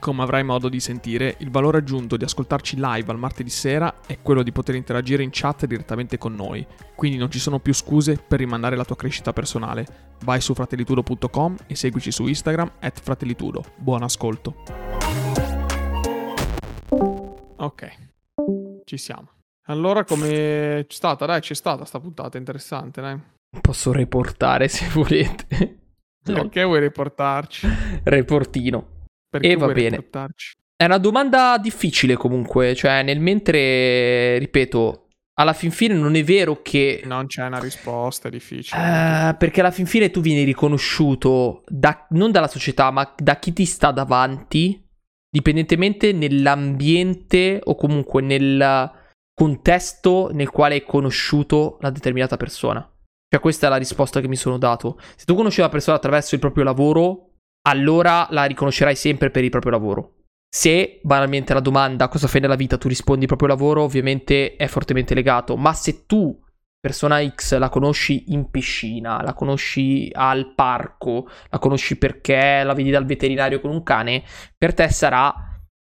Come avrai modo di sentire, il valore aggiunto di ascoltarci live al martedì sera è quello di poter interagire in chat direttamente con noi, quindi non ci sono più scuse per rimandare la tua crescita personale. Vai su fratellitudo.com e seguici su Instagram at fratellitudo. Buon ascolto. Ok, ci siamo. Allora come c'è stata? Dai, c'è stata sta puntata interessante, dai. Posso reportare se volete. Ok, vuoi riportarci? Reportino. Perché E va bene. È una domanda difficile comunque, cioè nel mentre, ripeto, alla fin fine non è vero che... Non c'è una risposta, è difficile. Eh, perché alla fin fine tu vieni riconosciuto da- non dalla società, ma da chi ti sta davanti, dipendentemente nell'ambiente o comunque nel contesto nel quale hai conosciuto la determinata persona. Cioè questa è la risposta che mi sono dato. Se tu conosci una persona attraverso il proprio lavoro, allora la riconoscerai sempre per il proprio lavoro. Se banalmente la domanda cosa fai nella vita tu rispondi proprio lavoro, ovviamente è fortemente legato. Ma se tu, persona X, la conosci in piscina, la conosci al parco, la conosci perché la vedi dal veterinario con un cane, per te sarà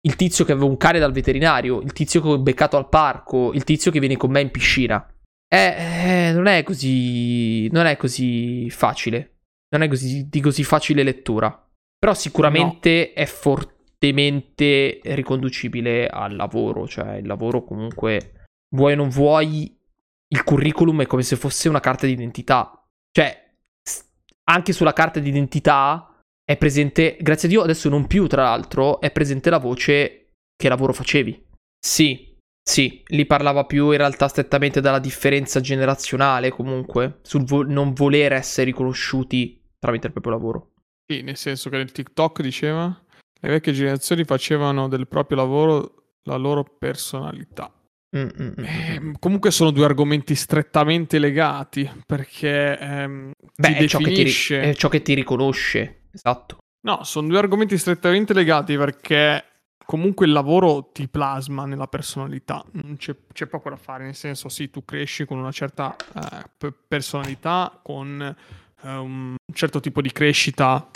il tizio che aveva un cane dal veterinario, il tizio che ho beccato al parco, il tizio che viene con me in piscina. Eh, eh, non è così. Non è così facile. Non è così, di così facile lettura. Però sicuramente è fortemente riconducibile al lavoro. Cioè, il lavoro comunque, vuoi o non vuoi, il curriculum è come se fosse una carta d'identità. Cioè, anche sulla carta d'identità è presente, grazie a Dio, adesso non più, tra l'altro, è presente la voce che lavoro facevi. Sì, sì, lì parlava più in realtà strettamente dalla differenza generazionale, comunque, sul vo- non voler essere riconosciuti tramite il proprio lavoro. Sì, nel senso che nel TikTok diceva le vecchie generazioni facevano del proprio lavoro la loro personalità. Ehm, comunque sono due argomenti strettamente legati perché ehm, Beh, è ciò, che ti, ri- è ciò che ti riconosce, esatto. No, sono due argomenti strettamente legati perché comunque il lavoro ti plasma nella personalità, non c'è, c'è poco da fare, nel senso sì, tu cresci con una certa eh, personalità, con eh, un certo tipo di crescita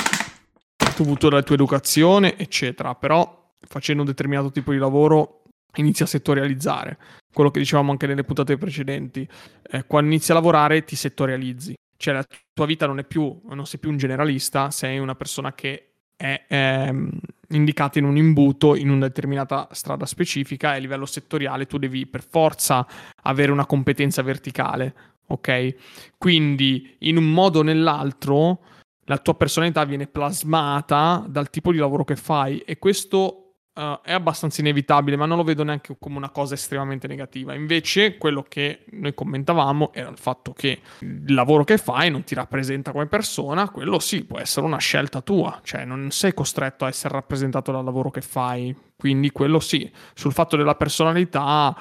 dovuto dalla tua educazione, eccetera, però facendo un determinato tipo di lavoro inizi a settorializzare. Quello che dicevamo anche nelle puntate precedenti, eh, quando inizi a lavorare ti settorializzi, cioè la tua vita non è più, non sei più un generalista, sei una persona che è ehm, indicata in un imbuto in una determinata strada specifica e a livello settoriale tu devi per forza avere una competenza verticale, ok? Quindi in un modo o nell'altro la tua personalità viene plasmata dal tipo di lavoro che fai e questo eh, è abbastanza inevitabile, ma non lo vedo neanche come una cosa estremamente negativa. Invece, quello che noi commentavamo era il fatto che il lavoro che fai non ti rappresenta come persona, quello sì, può essere una scelta tua, cioè non sei costretto a essere rappresentato dal lavoro che fai, quindi quello sì. Sul fatto della personalità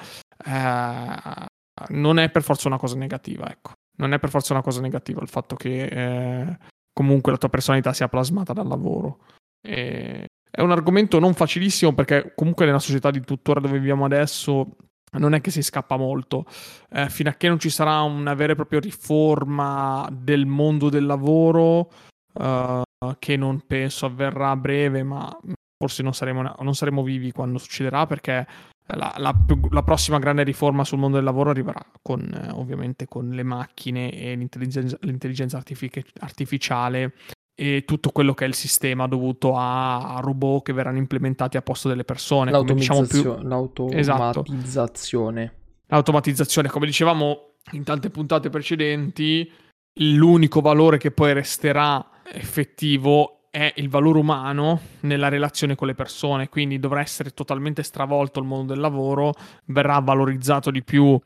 eh, non è per forza una cosa negativa, ecco. Non è per forza una cosa negativa il fatto che eh, comunque la tua personalità sia plasmata dal lavoro. E è un argomento non facilissimo perché comunque nella società di tuttora dove viviamo adesso non è che si scappa molto. Eh, fino a che non ci sarà una vera e propria riforma del mondo del lavoro, eh, che non penso avverrà a breve, ma forse non saremo, non saremo vivi quando succederà perché la, la- la prossima grande riforma sul mondo del lavoro arriverà con, eh, ovviamente con le macchine e l'intelligenza, l'intelligenza artific- artificiale e tutto quello che è il sistema dovuto a, a robot che verranno implementati a posto delle persone. Come diciamo più, L'automazione. Esatto. l'automatizzazione. l'automatizzazione, come dicevamo in tante puntate precedenti, l'unico valore che poi resterà effettivo è il valore umano nella relazione con le persone, quindi dovrà essere totalmente stravolto il mondo del lavoro, verrà valorizzato di più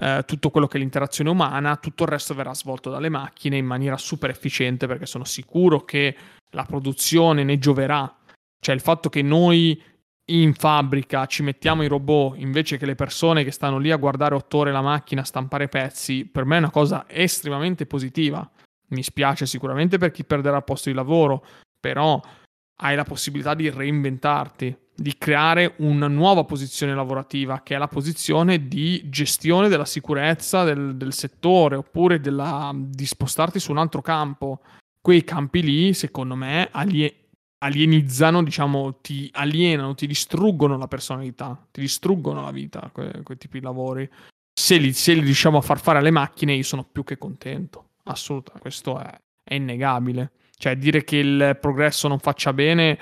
eh, tutto quello che è l'interazione umana, tutto il resto verrà svolto dalle macchine in maniera super efficiente perché sono sicuro che la produzione ne gioverà. Cioè il fatto che noi in fabbrica ci mettiamo i robot invece che le persone che stanno lì a guardare otto ore la macchina, a stampare pezzi, per me è una cosa estremamente positiva. Mi spiace sicuramente per chi perderà il posto di lavoro, però hai la possibilità di reinventarti, di creare una nuova posizione lavorativa, che è la posizione di gestione della sicurezza del, del settore, oppure della, di spostarti su un altro campo. Quei campi lì, secondo me, alie- alienizzano, diciamo, ti alienano, ti distruggono la personalità, ti distruggono la vita, que- quei tipi di lavori. Se li, se li riusciamo a far fare alle macchine, io sono più che contento. Assolutamente, questo è, è innegabile. Cioè, dire che il progresso non faccia bene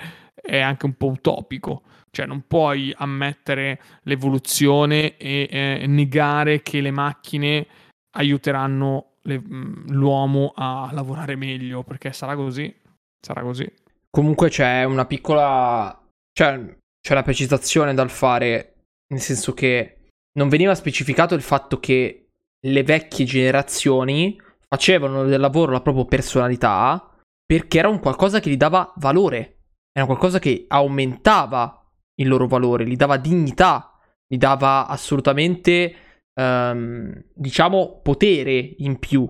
è anche un po' utopico. Cioè, non puoi ammettere l'evoluzione e eh, negare che le macchine aiuteranno le, l'uomo a lavorare meglio, perché sarà così. Sarà così. Comunque c'è una piccola... Cioè, c'è una precisazione dal fare, nel senso che non veniva specificato il fatto che le vecchie generazioni facevano del lavoro la propria personalità perché era un qualcosa che gli dava valore, era qualcosa che aumentava il loro valore, gli dava dignità, gli dava assolutamente, um, diciamo, potere in più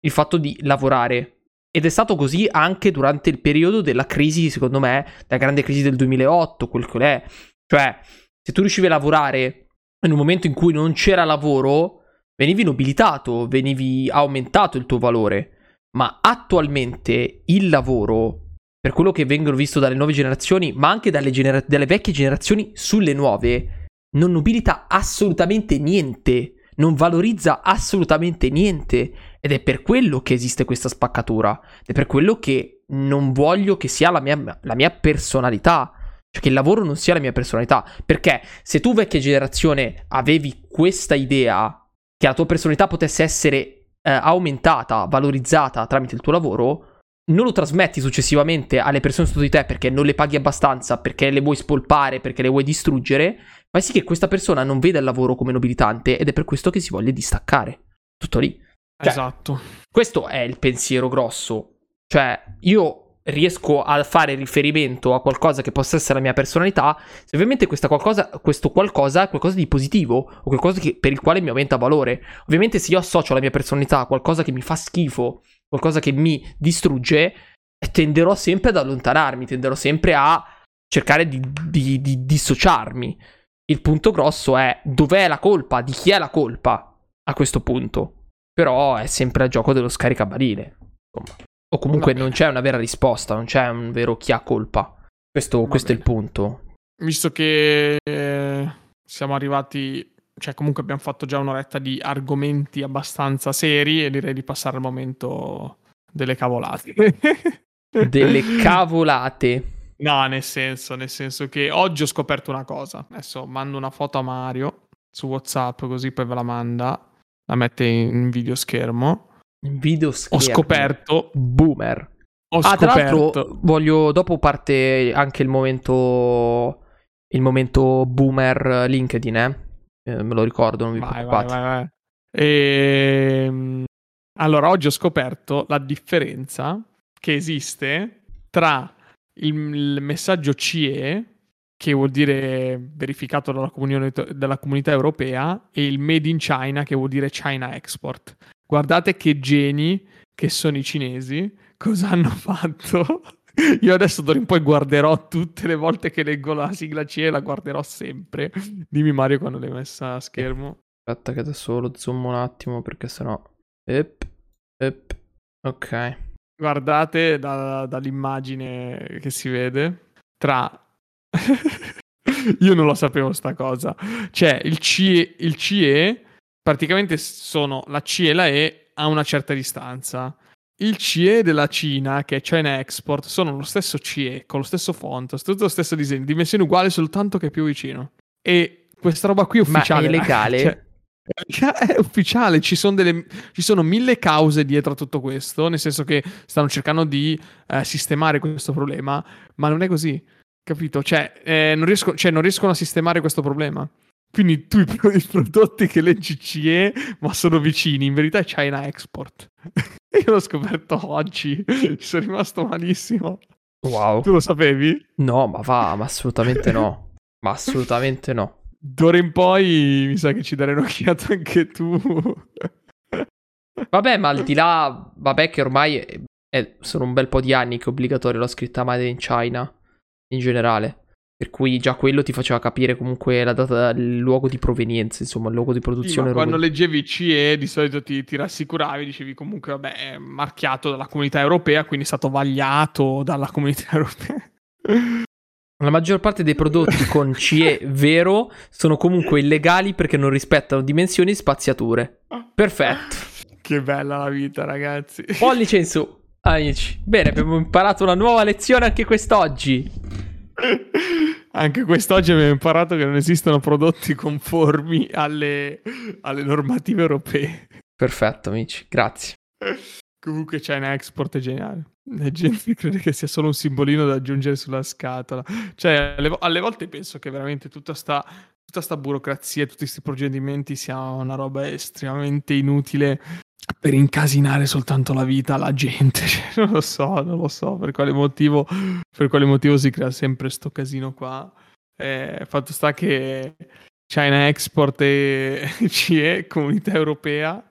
il fatto di lavorare. Ed è stato così anche durante il periodo della crisi, secondo me, la grande crisi del 2008, quel che è. Cioè, se tu riuscivi a lavorare in un momento in cui non c'era lavoro, venivi nobilitato, venivi aumentato il tuo valore. Ma attualmente il lavoro, per quello che vengono visto dalle nuove generazioni, ma anche dalle, genera- dalle vecchie generazioni sulle nuove, non nobilita assolutamente niente, non valorizza assolutamente niente. Ed è per quello che esiste questa spaccatura. Ed è per quello che non voglio che sia la mia, la mia personalità. Cioè che il lavoro non sia la mia personalità. Perché se tu vecchia generazione avevi questa idea che la tua personalità potesse essere eh, aumentata, valorizzata tramite il tuo lavoro, non lo trasmetti successivamente alle persone sotto di te perché non le paghi abbastanza, perché le vuoi spolpare, perché le vuoi distruggere, fai sì che questa persona non veda il lavoro come nobilitante ed è per questo che si voglia distaccare. Tutto lì. Cioè, esatto. Questo è il pensiero grosso. Cioè, io riesco a fare riferimento a qualcosa che possa essere la mia personalità, se ovviamente qualcosa, questo qualcosa è qualcosa di positivo o qualcosa che, per il quale mi aumenta valore. Ovviamente se io associo la mia personalità a qualcosa che mi fa schifo, qualcosa che mi distrugge, tenderò sempre ad allontanarmi, tenderò sempre a cercare di, di, di dissociarmi. Il punto grosso è dov'è la colpa, di chi è la colpa a questo punto. Però è sempre il gioco dello scaricabarile. Insomma. O comunque non c'è una vera risposta, non c'è un vero chi ha colpa. Questo, questo è il punto. Visto che eh, siamo arrivati, cioè comunque abbiamo fatto già un'oretta di argomenti abbastanza seri e direi di passare al momento delle cavolate. delle cavolate. No, nel senso, nel senso che oggi ho scoperto una cosa. Adesso mando una foto a Mario su WhatsApp così poi ve la manda, la mette in video schermo Video schermo. Ho scoperto. Boomer. Ho ah, scoperto. tra l'altro, voglio. Dopo parte anche il momento. Il momento boomer LinkedIn, eh? Eh me lo ricordo, non vi vai, preoccupate. Vai, vai, vai. E... Ehm, allora, oggi ho scoperto la differenza che esiste tra il, messaggio CE, che vuol dire verificato dalla, dalla comunità europea, e il Made in China, che vuol dire China Export. Guardate che geni che sono i cinesi, cosa hanno fatto? Io adesso d'ora in poi guarderò tutte le volte che leggo la sigla CE, la guarderò sempre. Dimmi Mario quando l'hai messa a schermo. Aspetta che adesso lo zoom un attimo perché sennò... Ep, ep. Ok. Guardate da, dall'immagine che si vede tra... Io non lo sapevo sta cosa. Cioè, il CE, il CE praticamente sono la C e la E a una certa distanza. Il CE della Cina, che è China Export, sono lo stesso CE, con lo stesso font, tutto lo stesso disegno, dimensioni uguali soltanto che è più vicino. E questa roba qui è ufficiale. Ma è legale? Cioè, è ufficiale, ci sono, delle, ci sono, mille cause dietro a tutto questo, nel senso che stanno cercando di eh, sistemare questo problema, ma non è così, capito? Cioè, eh, non riesco, cioè, non riescono a sistemare questo problema. Quindi tu i prodotti che leggi CE, ma sono vicini, in verità è China Export. Io l'ho scoperto oggi, ci sono rimasto malissimo. Wow. Tu lo sapevi? No, ma va, ma assolutamente no. ma assolutamente no. D'ora in poi mi sa che ci darai un'occhiata anche tu. Vabbè, ma al di là, vabbè che ormai è- è- sono un bel po' di anni che è obbligatorio la scritta Made in China, in generale. Per cui già quello ti faceva capire comunque la data, il luogo di provenienza, insomma, il luogo di Sì, ma produzione. luogo quando leggevi CE di solito ti, ti rassicuravi, dicevi comunque vabbè è marchiato dalla comunità europea, quindi è stato vagliato dalla comunità europea. La maggior parte dei prodotti con CE vero sono comunque illegali perché non rispettano dimensioni e spaziature. Perfetto. Che bella la vita ragazzi. Pollice in su, amici. Bene, abbiamo imparato una nuova lezione anche quest'oggi. Anche quest'oggi abbiamo imparato che non esistono prodotti conformi alle, alle normative europee. Perfetto, amici, grazie. Comunque China Export è geniale. La gente crede che sia solo un simbolino da aggiungere sulla scatola. Cioè, alle, alle volte penso che veramente tutta sta, tutta sta burocrazia, tutti questi procedimenti sia una roba estremamente inutile per incasinare soltanto la vita alla gente. Cioè, non lo so, non lo so per quale motivo, per quale motivo si crea sempre sto casino qua. Eh, fatto sta che China Export e CE, Comunità Europea,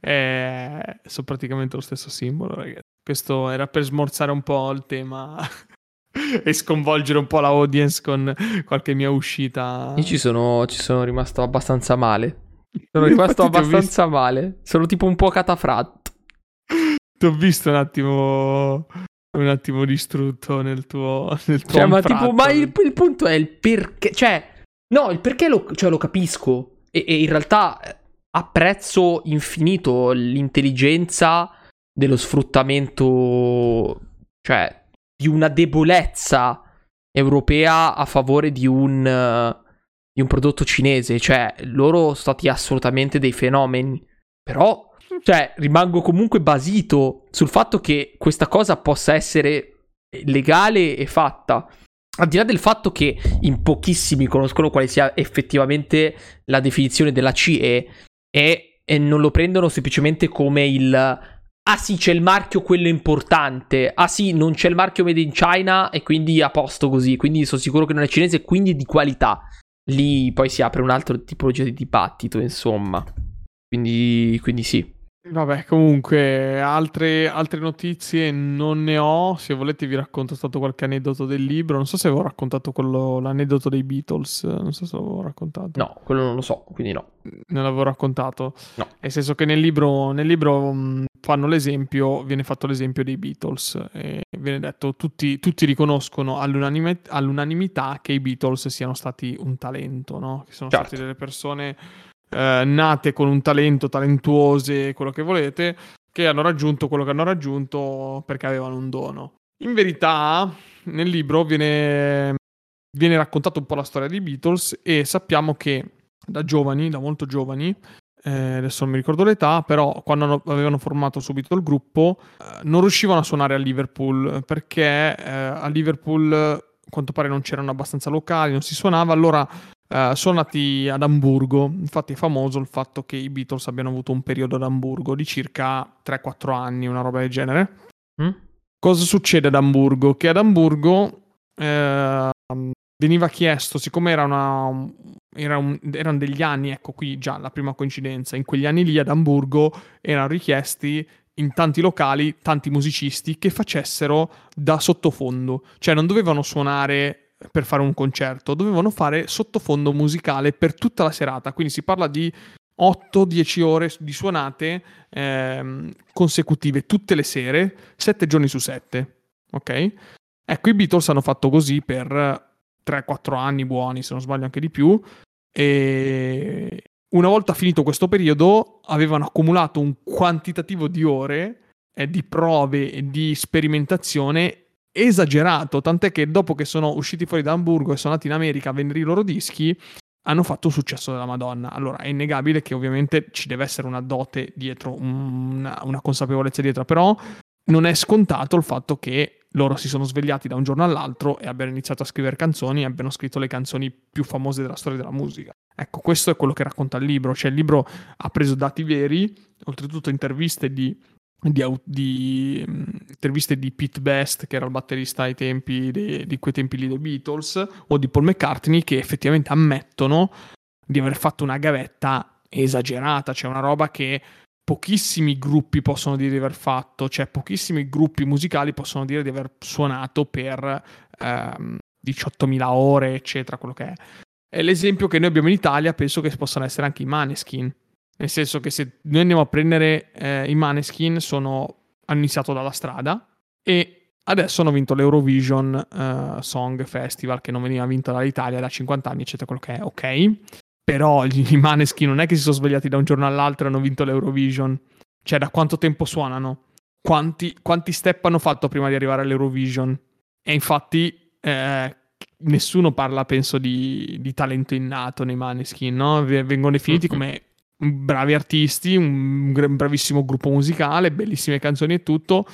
eh, sono praticamente lo stesso simbolo, ragazzi. Questo era per smorzare un po' il tema e sconvolgere un po' la audience con qualche mia uscita. Io ci sono, ci sono rimasto abbastanza male. Sono rimasto abbastanza male. Sono tipo un po' catafratto. Ti ho visto un attimo, un attimo distrutto nel tuo, nel tuo Cioè, ma tipo, ma il, il punto è il perché. Cioè, no, il perché lo, cioè, lo capisco. E, e in realtà eh, apprezzo infinito l'intelligenza dello sfruttamento. Cioè, di una debolezza europea a favore di un. Di un prodotto cinese. Cioè, loro sono stati assolutamente dei fenomeni. Però. Cioè, rimango comunque basito sul fatto che questa cosa possa essere legale e fatta. Al di là del fatto che in pochissimi conoscono quale sia effettivamente la definizione della CE e, e non lo prendono semplicemente come il ah sì c'è il marchio quello importante, ah sì non c'è il marchio made in China e quindi a posto così, quindi sono sicuro che non è cinese e quindi di qualità. Lì poi si apre un altro tipologia di dibattito, insomma. Quindi, quindi sì. Vabbè, comunque, altre, altre notizie non ne ho. Se volete, vi racconto stato qualche aneddoto del libro. Non so se avevo raccontato quello, l'aneddoto dei Beatles. Non so se l'avevo raccontato. No, quello non lo so, quindi no. Non l'avevo raccontato. No. Nel senso che nel libro, nel libro mh, fanno l'esempio, viene fatto l'esempio dei Beatles. E viene detto, tutti, tutti riconoscono all'unanime- all'unanimità che i Beatles siano stati un talento, no? Che sono Certo. stati delle persone eh, nate con un talento, talentuose, quello che volete, che hanno raggiunto quello che hanno raggiunto perché avevano un dono. In verità, nel libro viene, viene raccontata un po' la storia dei Beatles e sappiamo che da giovani, da molto giovani, eh, adesso non mi ricordo l'età, però quando hanno- avevano formato subito il gruppo, eh, non riuscivano a suonare a Liverpool perché eh, a Liverpool a quanto pare non c'erano abbastanza locali, non si suonava, allora eh, sono nati ad Amburgo. Infatti è famoso il fatto che i Beatles abbiano avuto un periodo ad Amburgo di circa 3-4 anni, una roba del genere. Mm? Cosa succede ad Amburgo? Che ad Amburgo eh, veniva chiesto, siccome era una, era un- erano degli anni, ecco qui già la prima coincidenza, in quegli anni lì ad Amburgo erano richiesti in tanti locali tanti musicisti che facessero da sottofondo, cioè non dovevano suonare per fare un concerto, dovevano fare sottofondo musicale per tutta la serata, quindi si parla di 8-10 ore di suonate ehm, consecutive tutte le sere, 7 giorni su 7, ok? Ecco, i Beatles hanno fatto così per 3-4 anni buoni, se non sbaglio anche di più, e una volta finito questo periodo avevano accumulato un quantitativo di ore eh, di prove e di sperimentazione esagerato, tant'è che dopo che sono usciti fuori da Hamburgo e sono andati in America a vendere i loro dischi, hanno fatto un successo della Madonna. Allora, è innegabile che ovviamente ci deve essere una dote dietro, una, una consapevolezza dietro, però non è scontato il fatto che loro si sono svegliati da un giorno all'altro e abbiano iniziato a scrivere canzoni e abbiano scritto le canzoni più famose della storia della musica. Ecco, questo è quello che racconta il libro, cioè il libro ha preso dati veri, oltretutto interviste di, di, di, mm, interviste di Pete Best, che era il batterista ai tempi dei- di quei tempi lì dei Beatles, o di Paul McCartney, che effettivamente ammettono di aver fatto una gavetta esagerata, cioè una roba che pochissimi gruppi possono dire di aver fatto, cioè pochissimi gruppi musicali possono dire di aver suonato per ehm, 18.000 ore, eccetera, quello che è. E l'esempio che noi abbiamo in Italia penso che possano essere anche i Maneskin. Nel senso che se noi andiamo a prendere eh, i Maneskin, sono, hanno iniziato dalla strada e adesso hanno vinto l'Eurovision uh, Song Festival che non veniva vinto dall'Italia da 50 anni, eccetera, quello che è, ok. Però i Maneskin non è che si sono svegliati da un giorno all'altro e hanno vinto l'Eurovision. Cioè, da quanto tempo suonano? Quanti, quanti step hanno fatto prima di arrivare all'Eurovision? E infatti eh, nessuno parla, penso, di, di, talento innato nei Maneskin, no? Vengono definiti come bravi artisti, un bravissimo gruppo musicale, bellissime canzoni e tutto,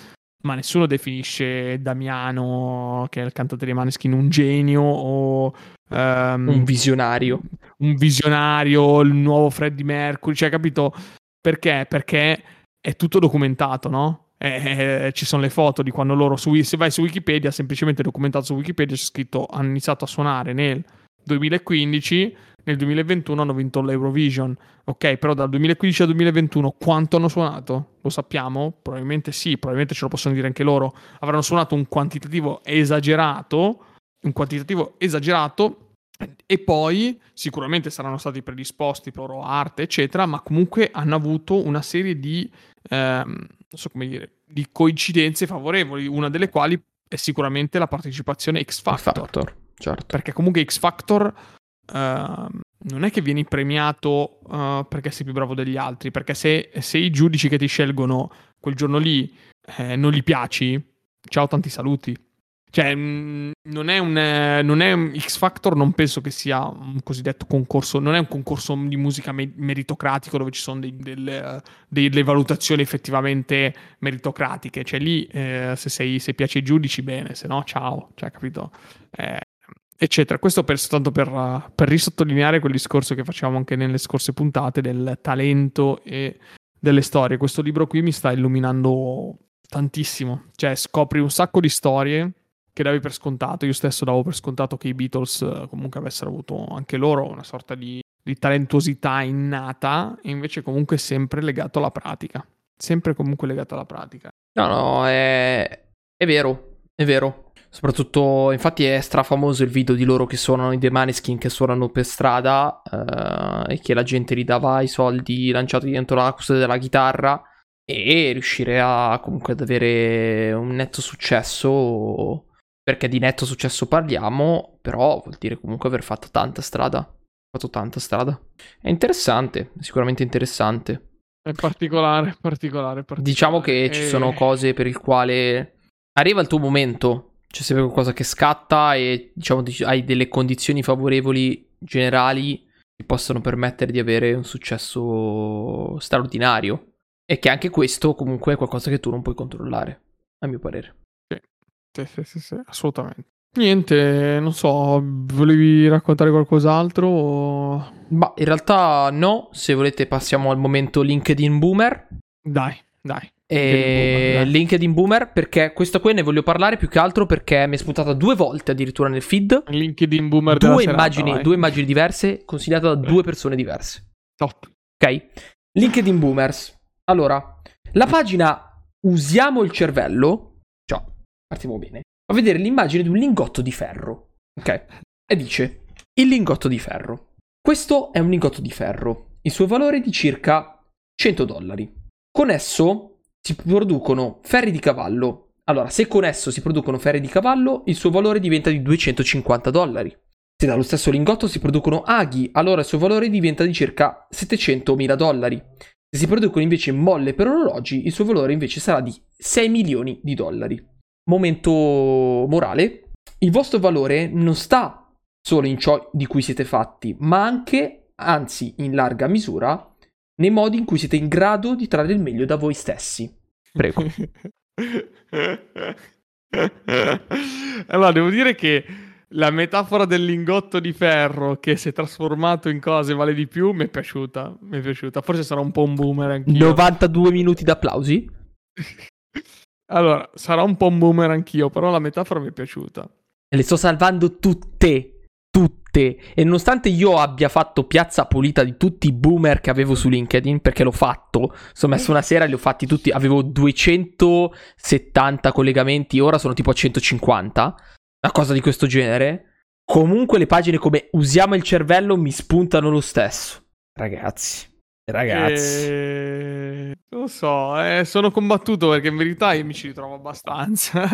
ma nessuno definisce Damiano, che è il cantante dei Maneskin, un genio o... Um, un visionario. Un visionario, il nuovo Freddie Mercury, cioè capito? Perché? Perché è tutto documentato, no? Eh, eh, ci sono le foto di quando loro su, se vai su Wikipedia, semplicemente documentato su Wikipedia, c'è scritto hanno iniziato a suonare nel 2015, nel 2021 hanno vinto l'Eurovision. Ok, però dal 2015 al 2021 quanto hanno suonato? Lo sappiamo? Probabilmente sì, probabilmente ce lo possono dire anche loro. Avranno suonato un quantitativo esagerato, un quantitativo esagerato e poi sicuramente saranno stati predisposti per loro arte, eccetera, ma comunque hanno avuto una serie di, ehm, non so come dire, di coincidenze favorevoli, una delle quali è sicuramente la partecipazione X Factor. Factor certo. Perché comunque X Factor uh, non è che vieni premiato uh, perché sei più bravo degli altri, perché se, se, i giudici che ti scelgono quel giorno lì eh, non gli piaci, ciao tanti saluti. Cioè, mh, mm, non, è un, eh, non è un X Factor, non penso che sia un cosiddetto concorso, non è un concorso di musica me- meritocratico dove ci sono dei, delle, delle, valutazioni effettivamente meritocratiche. Cioè, lì eh, se, sei, se piace ai giudici, bene, se no, ciao. Cioè, capito? Eh, eccetera. Questo per, soltanto per, per risottolineare quel discorso che facevamo anche nelle scorse puntate del talento e delle storie. Questo libro qui mi sta illuminando tantissimo. Cioè, scopri un sacco di storie che davi per scontato. Io stesso davo per scontato che i Beatles eh, comunque avessero avuto anche loro una sorta di, di talentuosità innata, e invece comunque sempre legato alla pratica. Sempre comunque legato alla pratica. No, no, è, è vero, è vero. Soprattutto, infatti, è strafamoso il video di loro che suonano i The Maneskin che suonano per strada uh, e che la gente gli dava i soldi lanciati dentro la custodia della chitarra e riuscire a comunque ad avere un netto successo. Perché di netto successo parliamo, però vuol dire comunque aver fatto tanta strada. Fatto tanta strada. È interessante, sicuramente interessante. È particolare, particolare, particolare. Diciamo che e... ci sono cose per il quale arriva il tuo momento c'è sempre qualcosa che scatta e diciamo hai delle condizioni favorevoli generali che possono permettere di avere un successo straordinario. E che anche questo comunque è qualcosa che tu non puoi controllare, a mio parere. Sì, sì, sì, sì assolutamente. Niente, non so, volevi raccontare qualcos'altro? O... Ma in realtà no, se volete passiamo al momento LinkedIn Boomer. Dai, dai. E LinkedIn Boomer perché questa qui ne voglio parlare più che altro perché mi è spuntata due volte addirittura nel feed. LinkedIn Boomer due immagini, serata, due immagini diverse consigliate da due persone diverse. Top. Ok. LinkedIn Boomers. Allora, la pagina Usiamo il cervello. Ciao, partiamo bene. A vedere l'immagine di un lingotto di ferro. Ok. E dice: Il lingotto di ferro. Questo è un lingotto di ferro. Il suo valore è di circa 100 dollari. Con esso si producono ferri di cavallo. Allora, se con esso si producono ferri di cavallo, il suo valore diventa di 250 dollari. Se dallo stesso lingotto si producono aghi, allora il suo valore diventa di circa 700.000 dollari. Se si producono invece molle per orologi, il suo valore invece sarà di 6 milioni di dollari. Momento morale, il vostro valore non sta solo in ciò di cui siete fatti, ma anche, anzi in larga misura, nei modi in cui siete in grado di trarre il meglio da voi stessi. Prego. allora, devo dire che la metafora del lingotto di ferro che si è trasformato in cose vale di più mi è piaciuta. Mi è piaciuta. Forse sarà un po' un boomer anch'io. 92 minuti d'applausi? allora, sarà un po' un boomer anch'io, però la metafora mi è piaciuta. Le sto salvando tutte. Tutte nonostante, e nonostante io abbia fatto piazza pulita di tutti i boomer che avevo su LinkedIn, perché l'ho fatto, sono messo una sera e li ho fatti tutti, avevo 270 collegamenti, ora sono tipo a 150, una cosa di questo genere. Comunque le pagine come usiamo il cervello mi spuntano lo stesso. Ragazzi, ragazzi. E... Non lo so, eh, sono combattuto perché in verità io mi ci ritrovo abbastanza.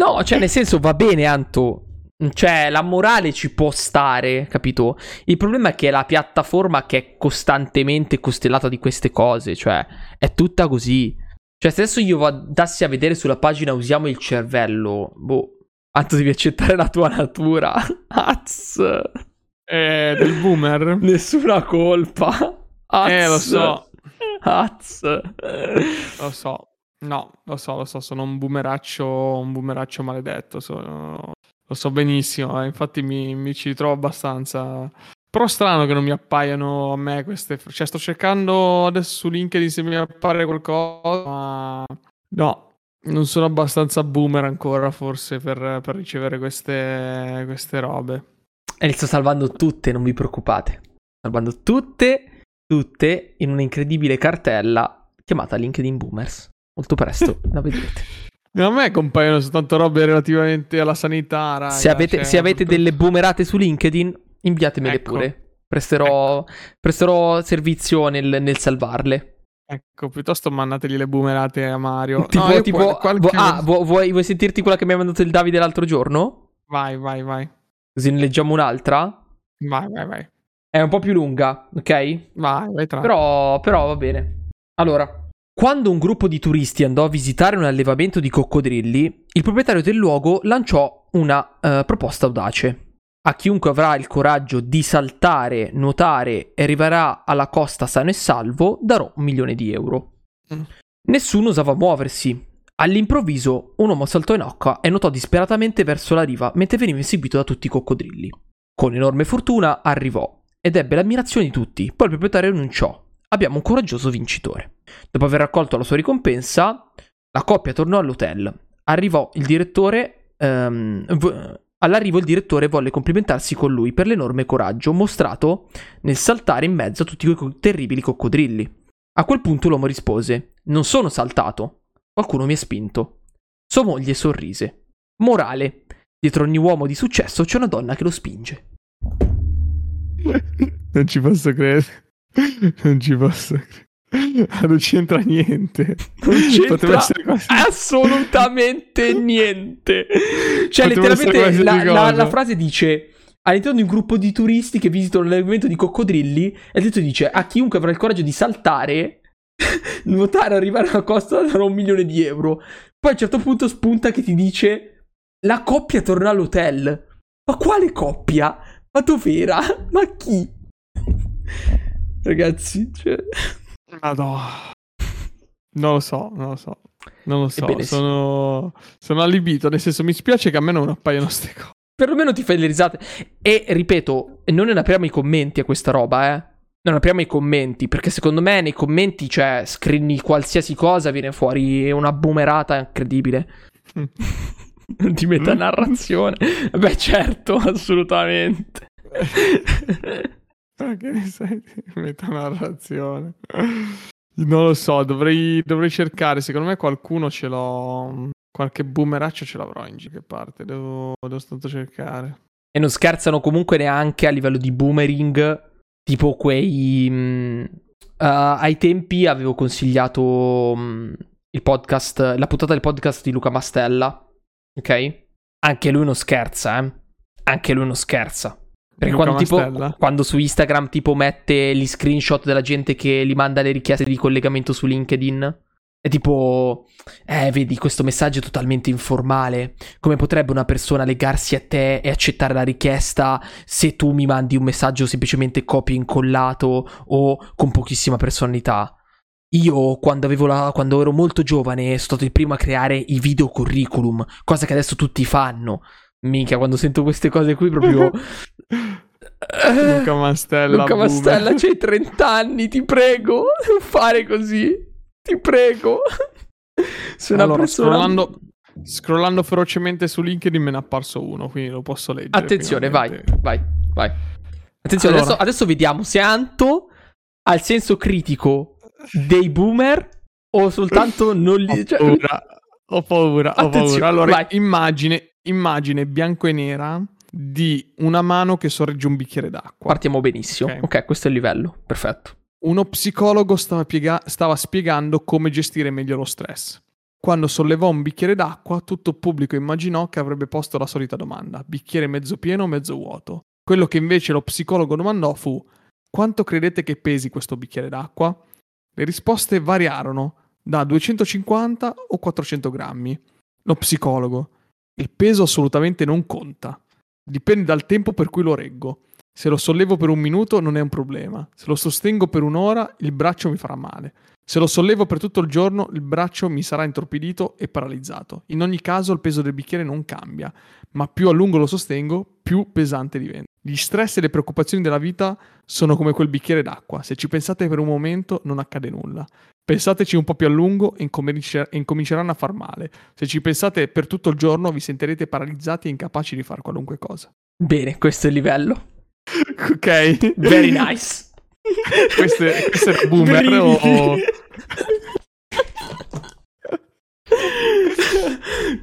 no, cioè nel senso va bene Anto, cioè, la morale ci può stare, capito? Il problema è che è la piattaforma che è costantemente costellata di queste cose, cioè, è tutta così. Cioè, se adesso io andassi a vedere sulla pagina usiamo il cervello, boh, tanto devi accettare la tua natura. Az. Eh, del boomer? Nessuna colpa. Az. Eh, lo so. Az. Lo so. No, lo so, lo so, sono un boomeraccio, un boomeraccio maledetto, sono lo so benissimo, eh, infatti mi, mi, ci ritrovo abbastanza. Però strano che non mi appaiano a me queste. Cioè, sto cercando adesso su LinkedIn se mi appare qualcosa, ma no, non sono abbastanza boomer ancora, forse, per, per ricevere queste, queste robe. E le sto salvando tutte, non vi preoccupate. Salvando tutte, tutte in un'incredibile cartella chiamata LinkedIn Boomers. Molto presto la vedrete. A me compaiono soltanto robe relativamente alla sanità. Raga, se avete, cioè, se avete delle boomerate su LinkedIn, inviatemele ecco. pure. Presterò, ecco. presterò servizio nel, nel, salvarle. Ecco, piuttosto mandateli le boomerate a Mario. Tipo, no, tipo qualche... ah, vuoi, vuoi, sentirti quella che mi ha mandato il Davide l'altro giorno? Vai, vai, vai. Così ne leggiamo un'altra? Vai, vai, vai. È un po' più lunga, ok? Vai, vai tra. Però, però va bene. Allora, quando un gruppo di turisti andò a visitare un allevamento di coccodrilli, il proprietario del luogo lanciò una uh, proposta audace. A chiunque avrà il coraggio di saltare, nuotare e arriverà alla costa sano e salvo, darò un milione di euro. Mm. Nessuno osava muoversi. All'improvviso, un uomo saltò in acqua e nuotò disperatamente verso la riva mentre veniva inseguito da tutti i coccodrilli. Con enorme fortuna arrivò ed ebbe l'ammirazione di tutti, poi il proprietario annunciò abbiamo un coraggioso vincitore. Dopo aver raccolto la sua ricompensa, la coppia tornò all'hotel. Arrivò il direttore. Um, v- all'arrivo il direttore volle complimentarsi con lui per l'enorme coraggio mostrato nel saltare in mezzo a tutti quei terribili coccodrilli. A quel punto l'uomo rispose: Non sono saltato. Qualcuno mi ha spinto. Sua moglie sorrise. Morale: dietro ogni uomo di successo c'è una donna che lo spinge. Non ci posso credere. Non ci posso Non c'entra niente. Non c'entra assolutamente niente. Cioè, Poteva letteralmente la, la, la, frase dice: All'interno di un gruppo di turisti che visitano l'allevamento di coccodrilli, e il dice: A chiunque avrà il coraggio di saltare, nuotare, arrivare alla costa, darò un milione di euro. Poi a un certo punto spunta che ti dice: La coppia torna all'hotel. Ma quale coppia? Ma dov'era? Ma chi? Ragazzi, cioè... Madonna. Non lo so, non lo so. Non lo so, sono... sono allibito, nel senso mi spiace che a me non appaiono queste cose. Perlomeno ti fai le risate. E ripeto, non ne apriamo i commenti a questa roba, eh. Non apriamo i commenti, perché secondo me nei commenti, cioè, scrivi qualsiasi cosa, viene fuori una boomerata incredibile. Di metanarrazione. Beh, certo, assolutamente. Ma che ne sai di metanarrazione? Non lo so, dovrei, dovrei, cercare. Secondo me qualcuno ce l'ho. Qualche boomeraccio ce l'avrò in che parte. Devo, devo soltanto cercare. E non scherzano comunque neanche a livello di boomering. Tipo quei. Uh, ai tempi avevo consigliato mh, il podcast. La puntata del podcast di Luca Mastella. Ok? Anche lui non scherza, eh. Anche lui non scherza. Perché quando, tipo, quando, su Instagram tipo mette gli screenshot della gente che gli manda le richieste di collegamento su LinkedIn, è tipo, eh, vedi, questo messaggio è totalmente informale. Come potrebbe una persona legarsi a te e accettare la richiesta se tu mi mandi un messaggio semplicemente copia e incollato o con pochissima personalità? Io, quando, la, quando ero molto giovane, sono stato il primo a creare i video curriculum, cosa che adesso tutti fanno. Minchia, quando sento queste cose qui proprio... Luca Mastella. Luca Mastella, c'hai 30 anni, ti prego, non fare così. Ti prego. Se allora, persona... scrollando, scrollando ferocemente su LinkedIn me ne è apparso uno, quindi lo posso leggere. Attenzione, vai, vai. vai. Attenzione, Allora. adesso, adesso vediamo se Anto ha il senso critico dei boomer o soltanto non li... Ho cioè- paura, ho paura, ho Attenzione, paura. Allora, vai. immagine, immagine bianco e nera di una mano che sorregge un bicchiere d'acqua. Partiamo benissimo. Ok. questo è il livello. Perfetto. Uno psicologo stava, piega- stava spiegando come gestire meglio lo stress. Quando sollevò un bicchiere d'acqua, tutto il pubblico immaginò che avrebbe posto la solita domanda: bicchiere mezzo pieno o mezzo vuoto? Quello che invece lo psicologo domandò fu: quanto credete che pesi questo bicchiere d'acqua? Le risposte variarono da 250 o 400 grammi. Lo psicologo: il peso assolutamente non conta. Dipende dal tempo per cui lo reggo. Se lo sollevo per un minuto non è un problema. Se lo sostengo per un'ora, il braccio mi farà male. Se lo sollevo per tutto il giorno, il braccio mi sarà intorpidito e paralizzato. In ogni caso, il peso del bicchiere non cambia, ma più a lungo lo sostengo, più pesante diventa. Gli stress e le preoccupazioni della vita sono come quel bicchiere d'acqua. Se ci pensate per un momento, non accade nulla. Pensateci un po' più a lungo e incomincer- incominceranno a far male. Se ci pensate per tutto il giorno, vi sentirete paralizzati e incapaci di fare qualunque cosa. Bene, questo è il livello. ok. Very nice. questo, è, questo è boomer o...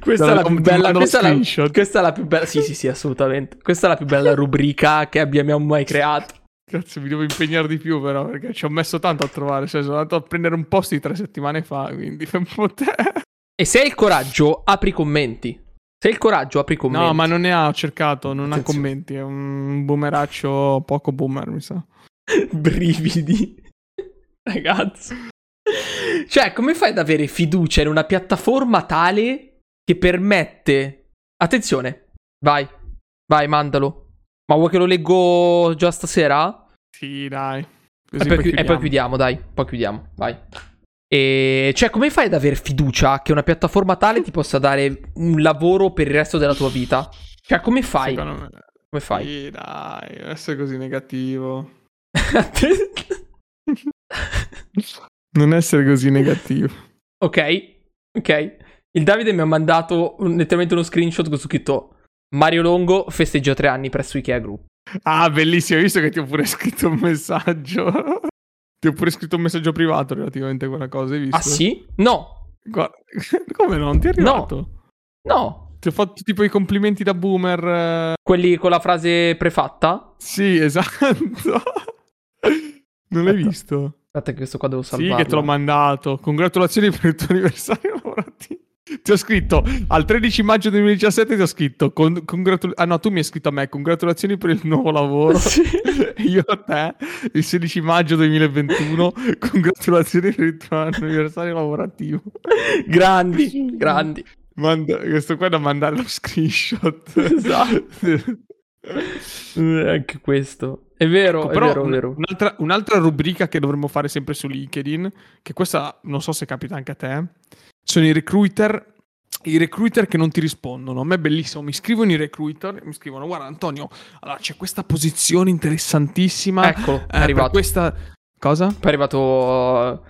questa è la più bella. Questa la, questa è la più bella. Sì, sì, sì, assolutamente. Questa è la più bella rubrica che abbiamo mai creato. Cazzo, mi devo impegnare di più però, perché ci ho messo tanto a trovare. Cioè, sono andato a prendere un post di tre settimane fa, quindi fai un po' te. E se hai il coraggio, apri i commenti. Se hai il coraggio, apri i commenti. No, ma non ne ha, cercato, non ha Attenzione. commenti. È un boomeraccio poco boomer, mi sa. brividi. Ragazzi. Cioè, come fai ad avere fiducia in una piattaforma tale che permette... Attenzione, vai, vai, mandalo. Ma vuoi che lo leggo già stasera? Sì, dai. E Così poi, poi chi- e poi chiudiamo. chiudiamo, dai, poi chiudiamo, vai. E cioè, come fai ad avere fiducia che una piattaforma tale ti possa dare un lavoro per il resto della tua vita? Cioè, come fai? Secondo me. Come fai? Sì, dai, non essere così negativo. Non essere così negativo. Ok, ok. Il Davide mi ha mandato letteralmente uno screenshot con su scritto Mario Longo festeggia tre anni presso Ikea Group. Ah, bellissimo, hai visto che ti ho pure scritto un messaggio. ti ho pure scritto un messaggio privato relativamente a quella cosa, hai visto? Ah sì? No, Guarda, come no? Non ti è arrivato? no. Ti ho fatto tipo i complimenti da boomer. eh, Quelli con la frase prefatta? Sì, esatto. non l'hai Aspetta. visto? Aspetta che questo qua devo Sì, salvarlo. che te l'ho mandato. Congratulazioni per il tuo anniversario lavorativo. Ti ho scritto al 13 maggio 2017 ti ho scritto con- congratul- ah no tu mi hai scritto a me congratulazioni per il nuovo lavoro Sì. Io a te il 16 maggio 2021 congratulazioni per il tuo anniversario lavorativo grandi, grandi. Manda- questo qua è da mandare lo screenshot Esatto. Anche questo. È vero, Ecco, è però vero, un- vero. Un'altra, un'altra rubrica che dovremmo fare sempre su LinkedIn, che questa non so se capita anche a te, sono i recruiter. I recruiter che non ti rispondono. A me è bellissimo. Mi scrivono i recruiter e mi scrivono: Guarda, Antonio, allora c'è questa posizione interessantissima. Eccolo, eh, è arrivato. questa cosa? Poi è arrivato uh,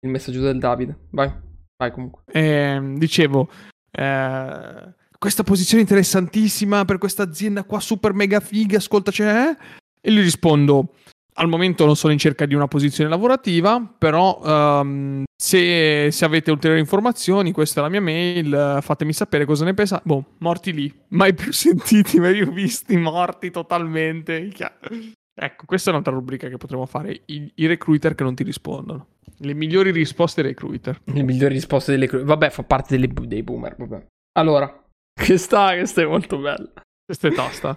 il messaggio del Davide. Vai, vai comunque. Ehm, dicevo, eh, questa posizione interessantissima per questa azienda qua super mega figa, ascolta c'è? E gli rispondo, al momento non sono in cerca di una posizione lavorativa, però ehm, se, se avete ulteriori informazioni, questa è la mia mail, fatemi sapere cosa ne pensate. Boh, morti lì, mai più sentiti, mai più visti, morti totalmente. Ecco, questa è un'altra rubrica che potremmo fare, i, i recruiter che non ti rispondono. Le migliori risposte ai recruiter. Le migliori risposte delle cru- Vabbè, fa parte delle dei boomer. Vabbè. Allora, questa, questa è molto bella. Questa è tosta.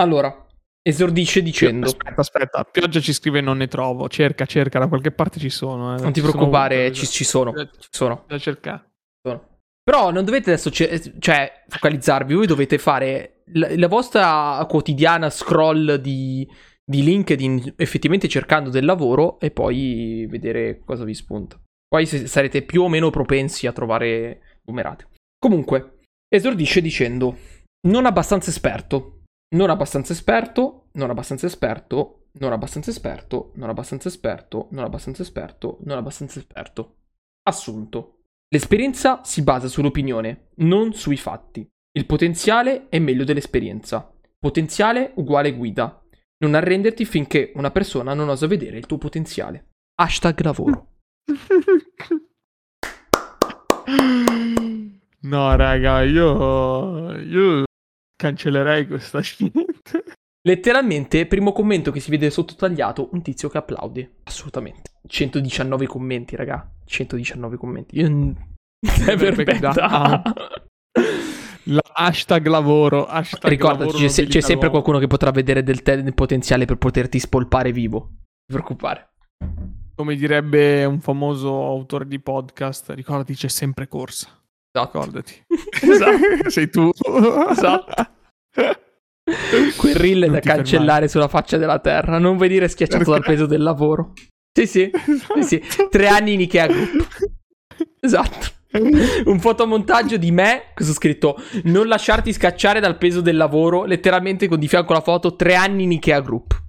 Allora, esordisce dicendo: Aspetta, aspetta. Pioggia ci scrive non ne trovo. Cerca, cerca, da qualche parte ci sono. eh. Non ti Ci preoccupare, ci, ci sono. Ci sono. da cercare. sono. Però non dovete adesso ce- cioè, focalizzarvi. Voi dovete fare la, la vostra quotidiana scroll di, di LinkedIn, effettivamente cercando del lavoro e poi vedere cosa vi spunta. Poi sarete più o meno propensi a trovare numerate. Comunque, esordisce dicendo: Non abbastanza esperto. Non abbastanza esperto, non abbastanza esperto, non abbastanza esperto, non abbastanza esperto, non abbastanza esperto, non abbastanza esperto. Assunto. L'esperienza si basa sull'opinione, non sui fatti. Il potenziale è meglio dell'esperienza. Potenziale uguale guida. Non arrenderti finché una persona non osa vedere il tuo potenziale. Hashtag lavoro. No, raga, io, io cancellerei questa shit. Letteralmente, primo commento che si vede sottotagliato, un tizio che applaude. Assolutamente. 119 commenti, raga. 119 commenti. Io... È perfetta. La hashtag lavoro. Hashtag Ricordati, lavoro c'è, se- c'è sempre qualcuno che potrà vedere del, te- del potenziale per poterti spolpare vivo. Non ti preoccupare. Come direbbe un famoso autore di podcast, ricordati c'è sempre corsa. Esatto. Ricordati. Esatto. Sei tu. Esatto. Quel reel da cancellare sulla faccia della terra. Non venire schiacciato dal peso del lavoro. Sì, sì. sì, sì. Tre anni in Ikea Group. Esatto. Un fotomontaggio di me, cosa ho scritto? Non lasciarti scacciare dal peso del lavoro, letteralmente con di fianco la foto, tre anni in Ikea Group.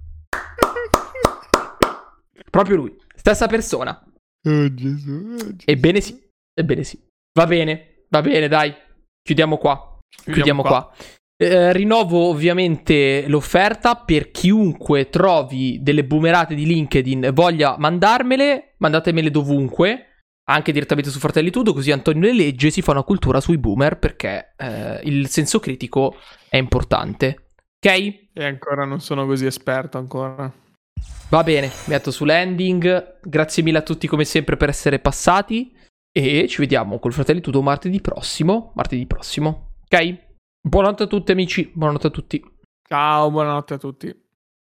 Proprio lui, stessa persona. Oh, Gesù. oh, Gesù. Ebbene sì, ebbene sì. Va bene, va bene, dai. Chiudiamo qua. Chiudiamo qua. Eh, rinnovo ovviamente l'offerta per chiunque trovi delle boomerate di LinkedIn e voglia mandarmele, mandatemele dovunque, anche direttamente su Fratelli Tudo, così Antonio le legge e si fa una cultura sui boomer perché eh, il senso critico è importante. Ok? E ancora non sono così esperto ancora. Va bene, metto su landing. Grazie mille a tutti come sempre per essere passati e ci vediamo col Fratelli Tudo martedì prossimo, martedì prossimo. Ok? Buonanotte a tutti amici, buonanotte a tutti. Ciao, buonanotte a tutti.